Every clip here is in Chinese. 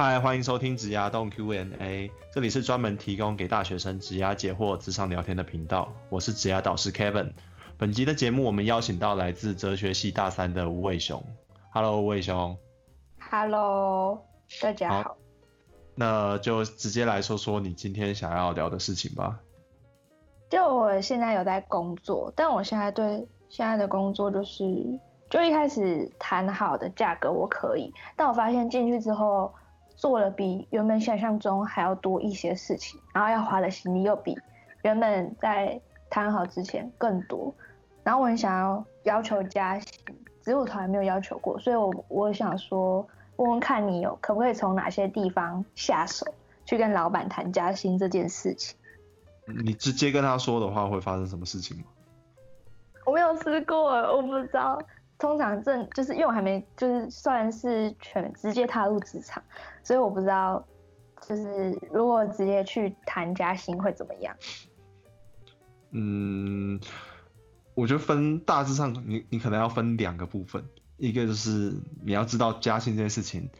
嗨，欢迎收听职涯动 Q&A，这里是专门提供给大学生职涯解惑、职场聊天的频道。我是职涯导师 Kevin。本集的节目，我们邀请到来自哲学系大三的吴伟雄。Hello，吴伟雄。Hello，大家好。那就直接来说说你今天想要聊的事情吧。就我现在有在工作，但我现在对现在的工作就是，就一开始谈好的价格我可以，但我发现进去之后做了比原本想象中还要多一些事情，然后要花的心力又比原本在谈好之前更多，然后我很想要要求加薪，只是我从来没有要求过，所以我我想说问问看你有可不可以从哪些地方下手去跟老板谈加薪这件事情。你直接跟他说的话，会发生什么事情吗？我没有试过，我不知道。通常正就是因为我还没就是算是全直接踏入职场，所以我不知道，就是如果直接去谈加薪会怎么样。嗯，我觉得分大致上，你你可能要分两个部分，一个就是你要知道加薪这件事情，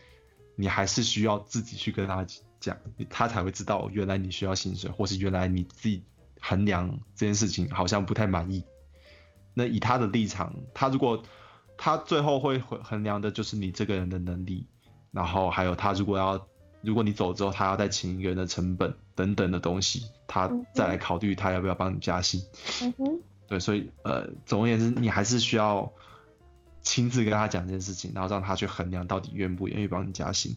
你还是需要自己去跟他讲，他才会知道原来你需要薪水，或是原来你自己衡量这件事情好像不太满意。那以他的立场，他如果他最后会衡量的就是你这个人的能力，然后还有他如果要，如果你走之后，他要再请一个人的成本等等的东西，他再来考虑他要不要帮你加薪。嗯哼，对，所以呃，总而言之，你还是需要亲自跟他讲这件事情，然后让他去衡量到底愿不愿意帮你加薪。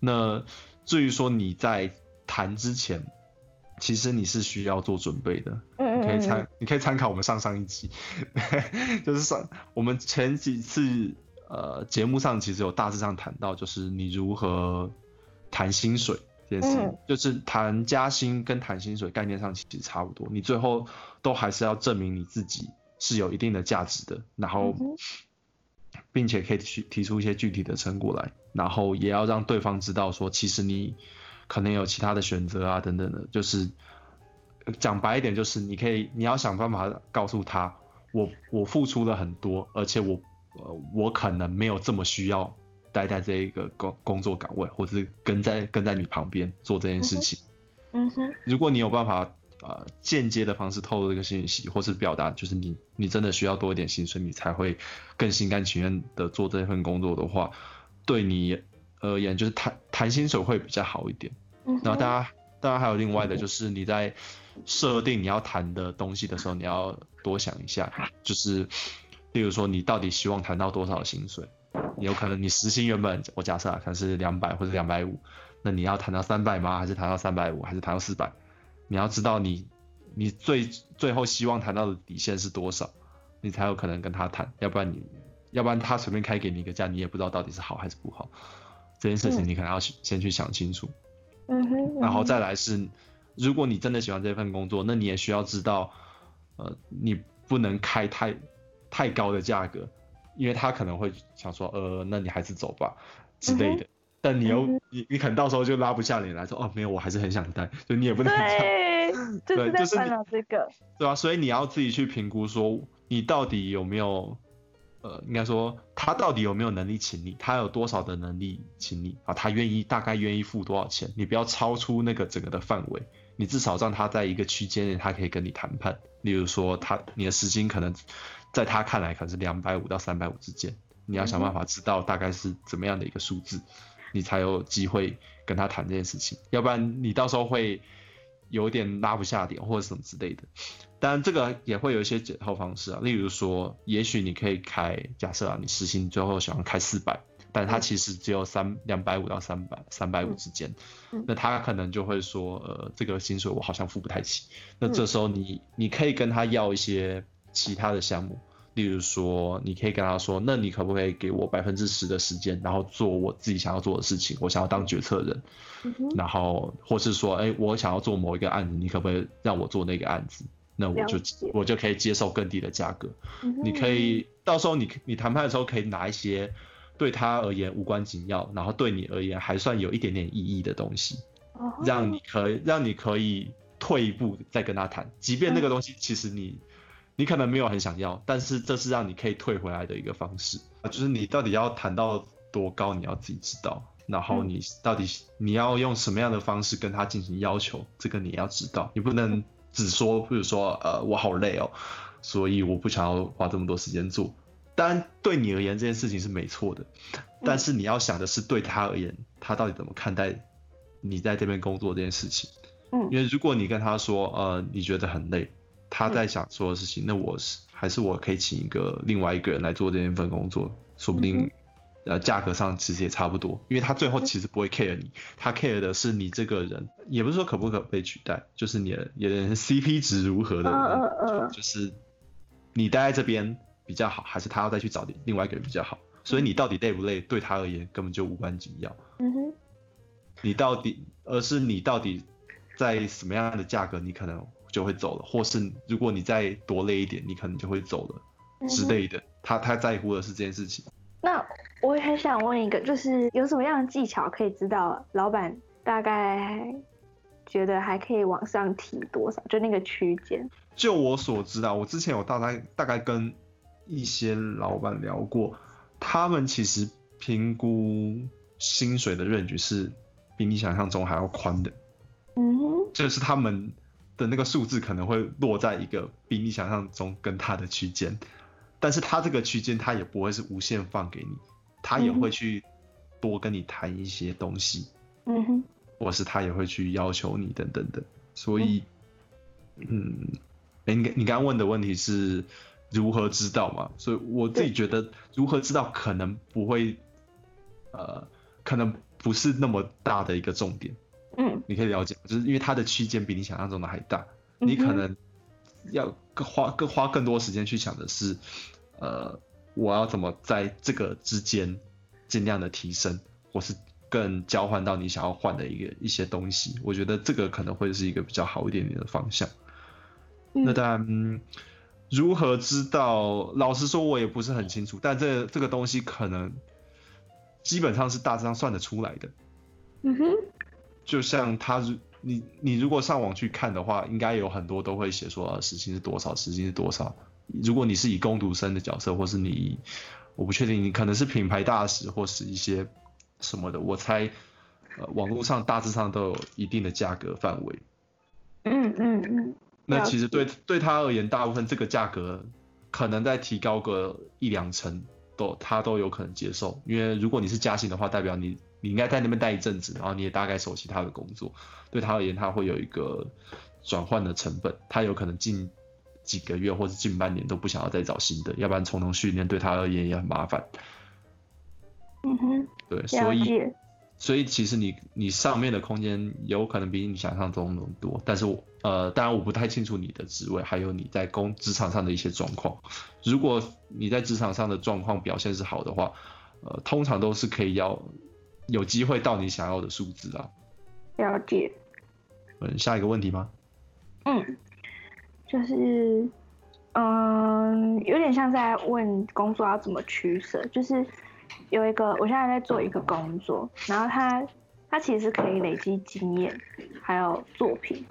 那至于说你在谈之前，其实你是需要做准备的。嗯你可以参，你可以参考我们上上一集，就是上我们前几次呃节目上其实有大致上谈到，就是你如何谈薪水这件事情，嗯。就是谈加薪跟谈薪水概念上其实差不多，你最后都还是要证明你自己是有一定的价值的，然后嗯并且可以去提出一些具体的成果来，然后也要让对方知道说，其实你可能有其他的选择啊，等等的，就是呃讲白一点，就是你可以，你要想办法告诉他，我我付出了很多，而且我呃我可能没有这么需要待在这一个工工作岗位，或者是跟在跟在你旁边做这件事情。嗯哼，如果你有办法呃间接的方式透露这个信息，或是表达就是你你真的需要多一点薪水，你才会更心甘情愿的做这份工作的话，对你而言就是谈谈薪水会比较好一点。嗯，然后大家当然还有另外的就是你在设定你要谈的东西的时候，你要多想一下，就是例如说你到底希望谈到多少薪水，有可能你时薪原本我假设啊可能是两百或者两百五，那你要谈到三百吗？还是谈到三百五？还是谈到四百？你要知道你你最最后希望谈到的底线是多少，你才有可能跟他谈，要不然你要不然他随便开给你一个价，你也不知道到底是好还是不好。这件事情嗯你可能要先去想清楚。嗯哼，然后再来是，如果你真的喜欢这份工作，那你也需要知道，呃，你不能开太太高的价格，因为他可能会想说，呃，那你还是走吧之类的。但你又嗯你你可能到时候就拉不下脸来说，哦，没有，我还是很想待，就你也不能这样，对，就是在对就是烦恼这个。对吧、所以你要自己去评估说，你到底有没有，呃，应该说他到底有没有能力请你，他有多少的能力请你啊？他愿意大概愿意付多少钱？你不要超出那个整个的范围，你至少让他在一个区间内，他可以跟你谈判。例如说他你的时薪可能在他看来可能是两百五到三百五之间，你要想办法知道大概是怎么样的一个数字，你才有机会跟他谈这件事情，要不然你到时候会有点拉不下脸或者什么之类的。当然，这个也会有一些解套方式啊，例如说，也许你可以开，假设啊，你时薪最后想要开四百，但它其实只有三两百五到三百三百五之间，嗯那他可能就会说，呃，这个薪水我好像付不太起。那这时候你你可以跟他要一些其他的项目，例如说，你可以跟他说，那你可不可以给我百分之十的时间，然后做我自己想要做的事情，我想要当决策人，然后或是说，哎，我想要做某一个案子，你可不可以让我做那个案子？那我就我就可以接受更低的价格。嗯你可以到时候你你谈判的时候可以拿一些对他而言无关紧要，然后对你而言还算有一点点意义的东西，哦让你可以让你可以退一步再跟他谈，即便那个东西其实你你可能没有很想要，但是这是让你可以退回来的一个方式啊，就是你到底要谈到多高，你要自己知道。然后你到底你要用什么样的方式跟他进行要求，这个你要知道，你不能只说，比如说呃我好累哦，所以我不想要花这么多时间做。当然对你而言这件事情是没错的，但是你要想的是对他而言，他到底怎么看待你在这边工作这件事情。嗯，因为如果你跟他说呃你觉得很累，他在想做的事情，那我是还是我可以请一个另外一个人来做这一份工作，说不定。呃，价格上其实也差不多，因为他最后其实不会 care 你，他 care 的是你这个人，也不是说可不可被取代，就是你的你的 CP 值如何的，嗯嗯嗯，就是你待在这边比较好，还是他要再去找另外一个人比较好？所以你到底累不累，对他而言根本就无关紧要。嗯哼，你到底，而是你到底在什么样的价格，你可能就会走了，或是如果你再多累一点，你可能就会走了之类的。他他在乎的是这件事情。那我也很想问一个，就是有什么样的技巧可以知道老板大概觉得还可以往上提多少？就那个区间。就我所知啊，我之前有大概大概跟一些老板聊过，他们其实评估薪水的 range 是比你想象中还要宽的。嗯哼。就是他们的那个数字可能会落在一个比你想象中更大的区间。但是他这个区间他也不会是无限放给你，他也会去多跟你谈一些东西，嗯哼，或是他也会去要求你等等的，所以，嗯，哎，你你刚刚问的问题是如何知道嘛？所以我自己觉得如何知道可能不会，呃，可能不是那么大的一个重点，嗯，你可以了解，就是因为它的区间比你想象中的还大，你可能。要更花更花更多时间去想的是，呃，我要怎么在这个之间尽量的提升，或是更交换到你想要换的一个一些东西。我觉得这个可能会是一个比较好一点点的方向。那当然，如何知道？老实说，我也不是很清楚。但这这个东西可能基本上是大致上算得出来的。嗯哼，就像他你你如果上网去看的话，应该有很多都会写说时薪是多少，时薪是多少。如果你是以攻读生的角色，或是你，我不确定你可能是品牌大使或是一些什么的，我猜，呃，网络上大致上都有一定的价格范围。嗯嗯嗯。那其实对对他而言，大部分这个价格可能再提高个一两成，都他都有可能接受。因为如果你是加薪的话，代表你。你应该在那边待一阵子，然后你也大概熟悉他的工作，对他而言，他会有一个转换的成本，他有可能近几个月或者近半年都不想要再找新的，要不然从头训练对他而言也很麻烦。嗯哼，对，所以所以其实你你上面的空间有可能比你想象中的多，但是我呃，当然我不太清楚你的职位，还有你在工职场上的一些状况。如果你在职场上的状况表现是好的话，呃，通常都是可以要。有机会到你想要的数字啊？了解。嗯，下一个问题吗？嗯，就是，嗯，有点像在问工作要怎么取舍。就是有一个，我现在在做一个工作，然后它它其实可以累积经验，还有作品，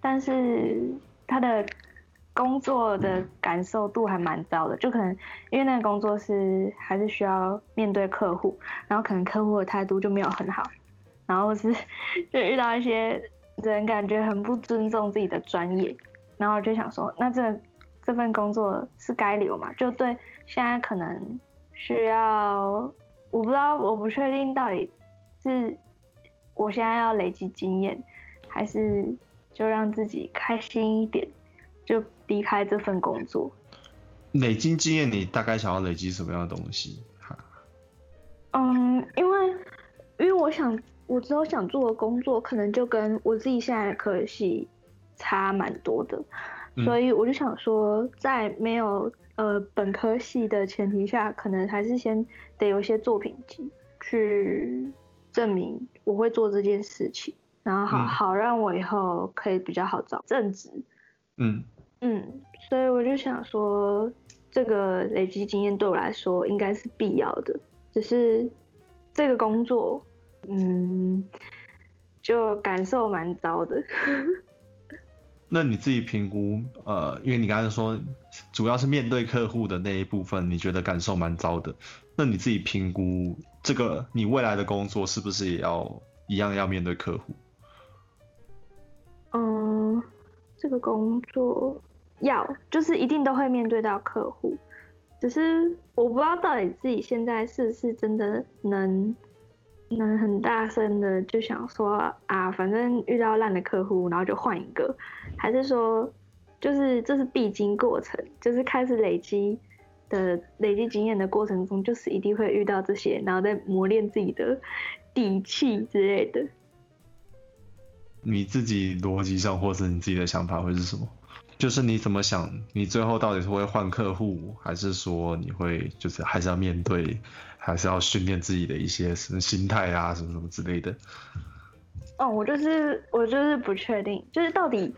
但是它的。工作的感受度还蛮糟的，就可能因为那个工作是还是需要面对客户，然后可能客户的态度就没有很好，然后是 就遇到一些人感觉很不尊重自己的专业，然后就想说，那这这份工作是该留嘛？就对，现在可能需要，我不知道，我不确定到底是我现在要累积经验，还是就让自己开心一点。就离开这份工作。累积经验，你大概想要累积什么样的东西？嗯，因为因为我想，我之后想做的工作，可能就跟我自己现在的科系差蛮多的，所以我就想说，在没有呃本科系的前提下，可能还是先得有一些作品集，去证明我会做这件事情，然后好好让我以后可以比较好找正职。嗯。嗯，所以我就想说，这个累积经验对我来说应该是必要的。只是这个工作，嗯，就感受蛮糟的。那你自己评估，呃，因为你刚才说主要是面对客户的那一部分，你觉得感受蛮糟的。那你自己评估这个你未来的工作是不是也要一样要面对客户？嗯，这个工作要就是一定都会面对到客户，只是我不知道到底自己现在是不是真的能能很大声的就想说啊，反正遇到烂的客户，然后就换一个，还是说就是这是必经过程，就是开始累积的累积经验的过程中，就是一定会遇到这些，然后再磨练自己的底气之类的。你自己逻辑上或是你自己的想法会是什么？就是你怎么想？你最后到底是会换客户，还是说你会就是还是要面对，还是要训练自己的一些什么心态啊，什么什么之类的？哦，我就是我就是不确定，就是到底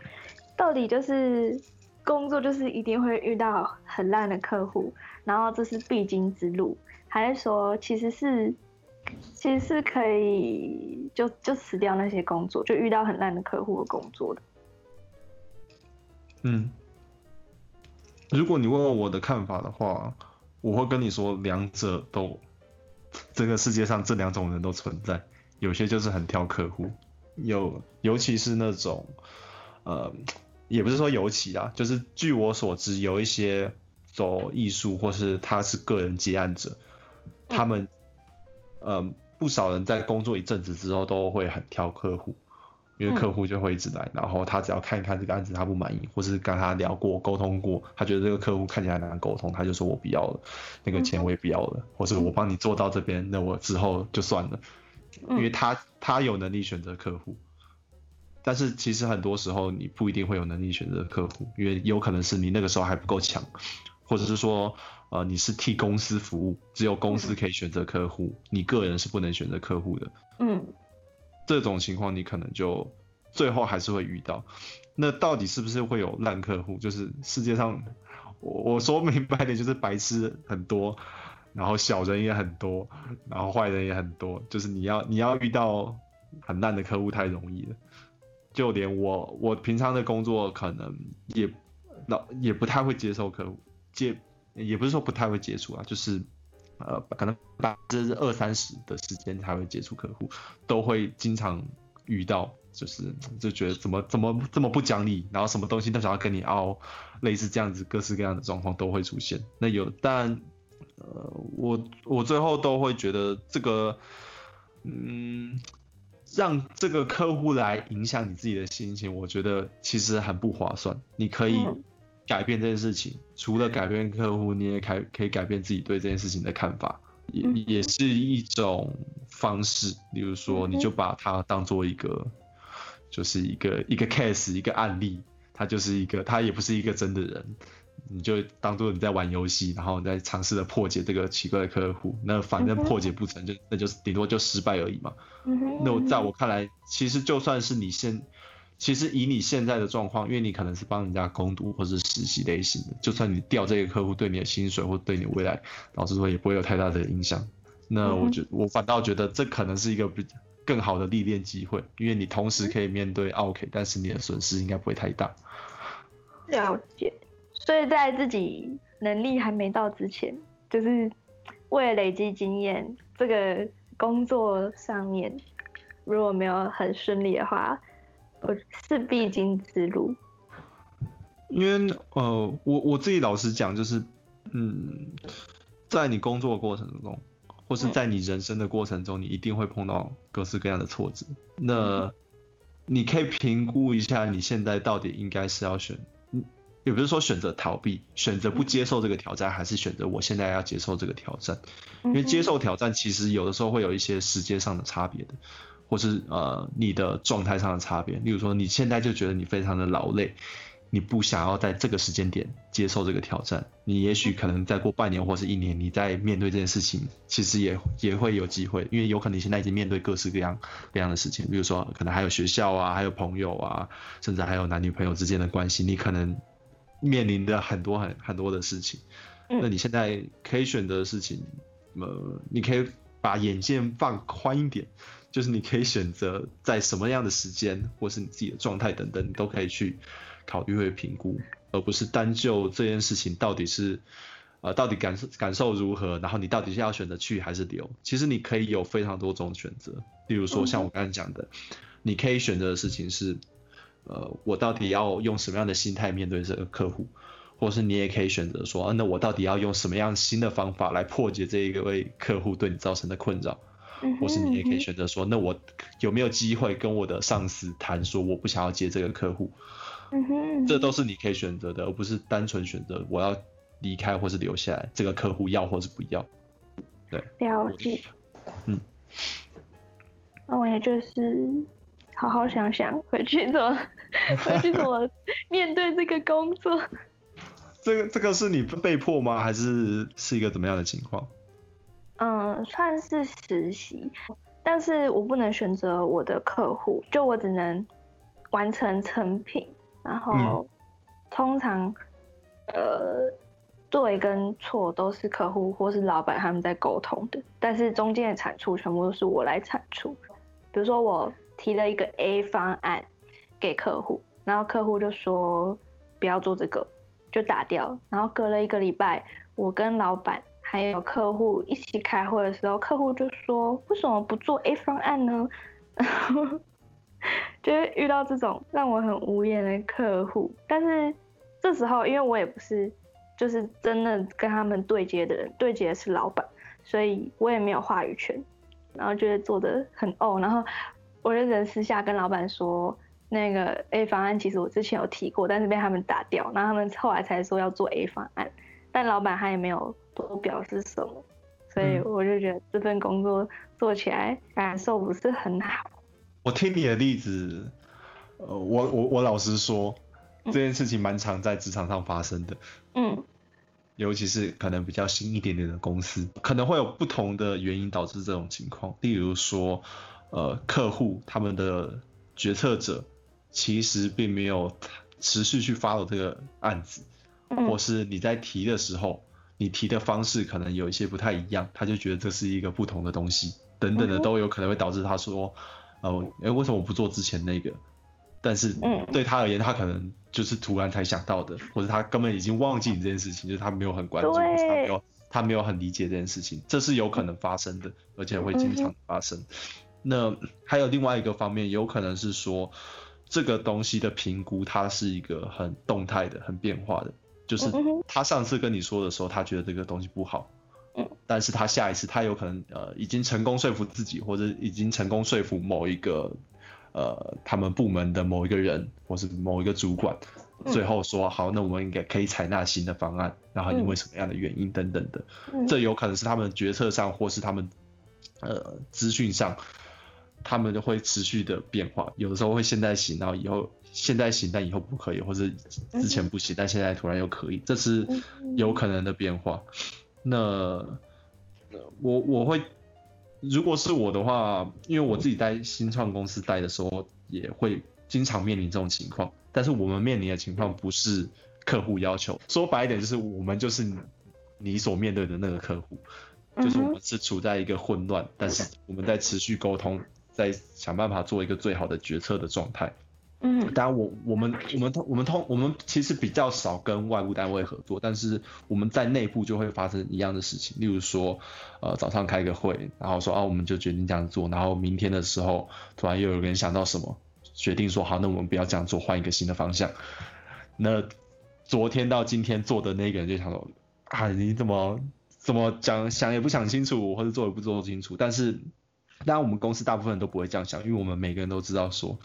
到底就是工作就是一定会遇到很烂的客户，然后这是必经之路，还是说其实是？其实是可以就就辞掉那些工作，就遇到很烂的客户的工作的。嗯，如果你问问我的看法的话，我会跟你说，两者都，这个世界上这两种人都存在。有些就是很挑客户，有尤其是那种，呃，也不是说尤其啊，就是据我所知，有一些走艺术或是他是个人接案者，他们。呃，不少人在工作一阵子之后都会很挑客户，因为客户就会一直来，然后他只要看一看这个案子他不满意，或是跟他聊过沟通过，他觉得这个客户看起来难沟通，他就说我不要了，那个钱我也不要了，或是我帮你做到这边，那我之后就算了，因为他他有能力选择客户，但是其实很多时候你不一定会有能力选择客户，因为有可能是你那个时候还不够强，或者是说。呃，你是替公司服务，只有公司可以选择客户，你个人是不能选择客户的。嗯，这种情况你可能就最后还是会遇到。那到底是不是会有烂客户？就是世界上，我我说明白点，就是白痴很多，然后小人也很多，然后坏人也很多。就是你要你要遇到很烂的客户太容易了，就连我我平常的工作可能也老也不太会接受客户接。也不是说不太会接触啊，就是呃，可能百分之二三十的时间才会接触客户，都会经常遇到，就是 就觉得怎么怎么这么不讲理，然后什么东西都想要跟你凹，类似这样子各式各样的状况都会出现。那有，但呃，我我最后都会觉得这个，嗯，让这个客户来影响你自己的心情，我觉得其实很不划算。你可以。改变这件事情，除了改变客户，你也改可以改变自己对这件事情的看法，也也是一种方式。比如说，你就把它当做一个，就是一个一个 case，一个案例，它就是一个，它也不是一个真的人，你就当做你在玩游戏，然后你在尝试着破解这个奇怪的客户。那反正破解不成就那就是顶多就失败而已嘛。那我在我看来，其实就算是你先。其实以你现在的状况，因为你可能是帮人家攻读或是实习类型的，就算你调这个客户，对你的薪水或对你未来，老实说也不会有太大的影响。那我觉我反倒觉得这可能是一个比更好的历练机会，因为你同时可以面对 OK，但是你的损失应该不会太大。了解，所以在自己能力还没到之前，就是为了累积经验，这个工作上面如果没有很顺利的话。是必经之路，因为呃，我我自己老实讲，就是嗯，在你工作过程中，或是在你人生的过程中，你一定会碰到各式各样的挫折。那你可以评估一下，你现在到底应该是要选，也不是说选择逃避，选择不接受这个挑战，还是选择我现在要接受这个挑战？因为接受挑战，其实有的时候会有一些时间上的差别的。或是呃你的状态上的差别，例如说你现在就觉得你非常的劳累，你不想要在这个时间点接受这个挑战，你也许可能再过半年或是一年，你再面对这件事情，其实也也会有机会，因为有可能你现在已经面对各式各样各样的事情，比如说可能还有学校啊，还有朋友啊，甚至还有男女朋友之间的关系，你可能面临的很多很很多的事情，那你现在可以选择的事情，呃，你可以把眼界放宽一点。就是你可以选择在什么样的时间，或是你自己的状态等等，你都可以去考虑会评估，而不是单就这件事情到底是呃，到底感受感受如何？然后你到底是要选择去还是留？其实你可以有非常多种选择。例如说，像我刚才讲的，你可以选择的事情是，呃，我到底要用什么样的心态面对这个客户？或是你也可以选择说，啊那我到底要用什么样新的方法来破解这一位客户对你造成的困扰？或是你也可以选择说，那我有没有机会跟我的上司谈说，我不想要接这个客户？嗯哼，这都是你可以选择的，而不是单纯选择我要离开或是留下来，这个客户要或是不要。对，了解。嗯，那我也就是好好想想，回去怎么回去怎么 面对这个工作。这个这个是你被迫吗？还是是一个怎么样的情况？嗯，算是实习，但是我不能选择我的客户，就我只能完成成品，然后通常呃对跟错都是客户或是老板他们在沟通的，但是中间的产出全部都是我来产出。比如说我提了一个 A 方案给客户，然后客户就说不要做这个。就打掉，然后隔了一个礼拜，我跟老板还有客户一起开会的时候，客户就说：“为什么不做 A 方案呢？” 就会遇到这种让我很无言的客户。但是这时候，因为我也不是就是真的跟他们对接的人，对接的是老板，所以我也没有话语权，然后觉得做的很哦，然后我就在私下跟老板说。那个 A 方案其实我之前有提过，但是被他们打掉，然后他们后来才说要做 A 方案，但老板他也没有多表示什么，所以我就觉得这份工作做起来感受不是很好。我听你的例子，呃，我我我老实说，这件事情蛮常在职场上发生的，嗯，尤其是可能比较新一点点的公司，可能会有不同的原因导致这种情况，例如说，呃，客户他们的决策者。其实并没有持续去 follow 这个案子，或是你在提的时候，你提的方式可能有一些不太一样，他就觉得这是一个不同的东西，等等的都有可能会导致他说，哦，哎，为什么我不做之前那个？但是对他而言，他可能就是突然才想到的，或者他根本已经忘记你这件事情，就是他没有很关注，他没有他没有很理解这件事情，这是有可能发生的，而且会经常发生。那还有另外一个方面，有可能是说。这个东西的评估，它是一个很动态的、很变化的。就是他上次跟你说的时候，他觉得这个东西不好，嗯，但是他下一次他有可能呃已经成功说服自己，或者已经成功说服某一个呃他们部门的某一个人，或是某一个主管，最后说好，那我们应该可以采纳新的方案，然后因为什么样的原因等等的，这有可能是他们决策上，或是他们呃资讯上。他们就会持续的变化，有的时候会现在行，然后以后现在行，但以后不可以，或者之前不行，但现在突然又可以，这是有可能的变化。那我我会，如果是我的话，因为我自己在新创公司待的时候，也会经常面临这种情况。但是我们面临的情况不是客户要求，说白一点就是我们就是你所面对的那个客户，就是我们是处在一个混乱，但是我们在持续沟通。在想办法做一个最好的决策的状态。嗯，当然我我们我们通我们通我们其实比较少跟外部单位合作，但是我们在内部就会发生一样的事情。例如说，呃，早上开个会，然后说啊，我们就决定这样做，然后明天的时候突然又有人想到什么，决定说好，那我们不要这样做，换一个新的方向。那昨天到今天做的那个人就想说，啊，你怎么怎么讲想也不想清楚，或者做也不做清楚，但是。当然，我们公司大部分人都不会这样想，因为我们每个人都知道说，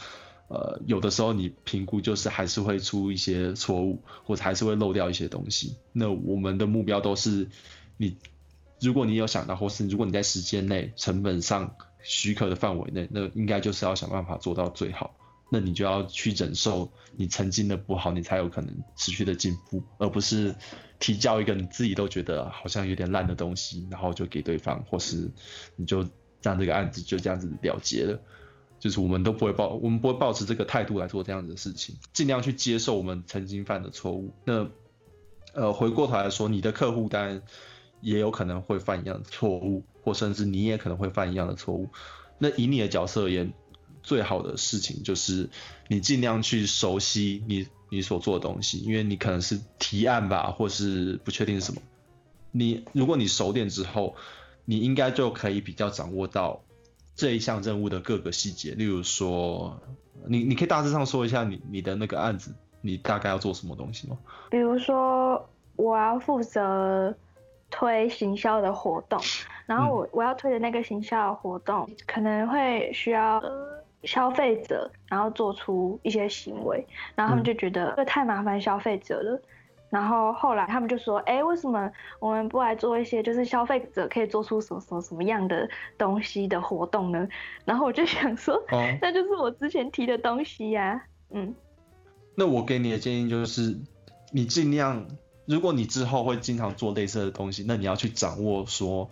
呃，有的时候你评估就是还是会出一些错误，或者还是会漏掉一些东西。那我们的目标都是，你如果你有想到，或是如果你在时间内、成本上许可的范围内，那应该就是要想办法做到最好。那你就要去忍受你曾经的不好，你才有可能持续的进步，而不是提交一个你自己都觉得好像有点烂的东西，然后就给对方，或是你就。让这个案子就这样子了结了，就是我们都不会抱，我们不会抱持这个态度来做这样子的事情，尽量去接受我们曾经犯的错误。那呃，回过头来说，你的客户当然也有可能会犯一样的错误，或甚至你也可能会犯一样的错误。那以你的角色而言，最好的事情就是你尽量去熟悉你你所做的东西，因为你可能是提案吧，或是不确定是什么。你如果你熟练之后，你应该就可以比较掌握到这一项任务的各个细节。例如说，你你可以大致上说一下你你的那个案子，你大概要做什么东西吗？比如说，我要负责推行销的活动，然后我我要推的那个行销的活动可能会需要呃消费者，然后做出一些行为，然后他们就觉得这太麻烦消费者了。然后后来他们就说，哎，为什么我们不来做一些就是消费者可以做出什么什么什么样的东西的活动呢？然后我就想说，那就是我之前提的东西呀，嗯。那我给你的建议就是，你尽量，如果你之后会经常做类似的东西，那你要去掌握说，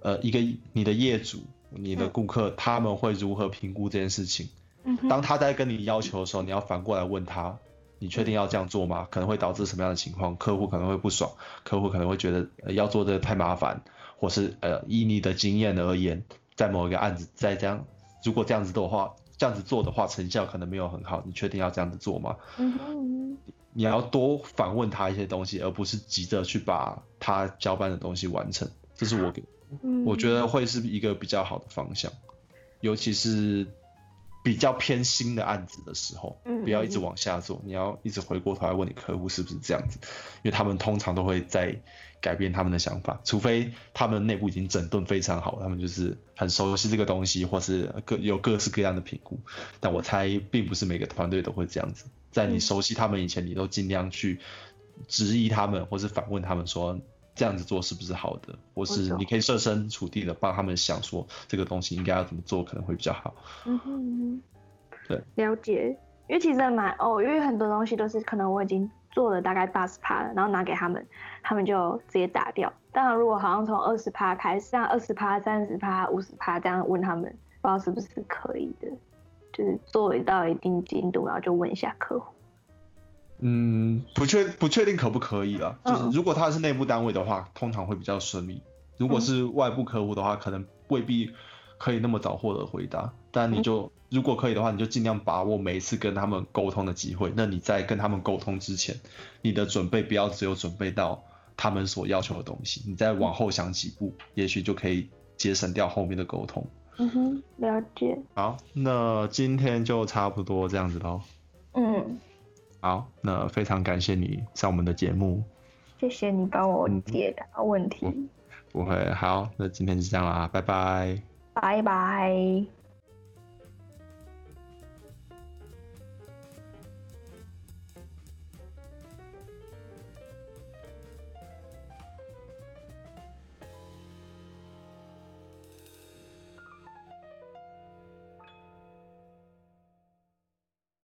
呃，一个你的业主、你的顾客他们会如何评估这件事情。嗯。当他在跟你要求的时候，你要反过来问他。你确定要这样做吗？可能会导致什么样的情况？客户可能会不爽，客户可能会觉得要做的太麻烦，或是呃，以你的经验而言，在某一个案子再这样，如果这样子的话，这样子做的话，成效可能没有很好。你确定要这样子做吗？嗯哼，你要多反问他一些东西，而不是急着去把他交办的东西完成。这是我给，我觉得会是一个比较好的方向，尤其是。比较偏新的案子的时候，不要一直往下做，你要一直回过头来问你客户是不是这样子，因为他们通常都会在改变他们的想法，除非他们内部已经整顿非常好，他们就是很熟悉这个东西，或是各有各式各样的评估。但我猜并不是每个团队都会这样子，在你熟悉他们以前，你都尽量去质疑他们，或是反问他们说。这样子做是不是好的？或是你可以设身处地的帮他们想说，这个东西应该要怎么做可能会比较好。嗯哼，对，了解。因为其实蛮哦，因为很多东西都是可能我已经做了大概八十趴了，然后拿给他们，他们就直接打掉。当然，如果好像从二十趴开始，像二十趴、三十趴、五十趴这样问他们，不知道是不是可以的，就是做到一定进度，然后就问一下客户。嗯，不确不确定可不可以啊？就是如果他是内部单位的话，通常会比较顺利；如果是外部客户的话，可能未必可以那么早获得回答。但你就如果可以的话，你就尽量把握每一次跟他们沟通的机会。那你在跟他们沟通之前，你的准备不要只有准备到他们所要求的东西，你再往后想几步，也许就可以节省掉后面的沟通。嗯哼，了解。好，那今天就差不多这样子喽。嗯。好，那非常感谢你上我们的节目。谢谢你帮我解答问题。不会，好，那今天就这样啦，拜拜。拜拜。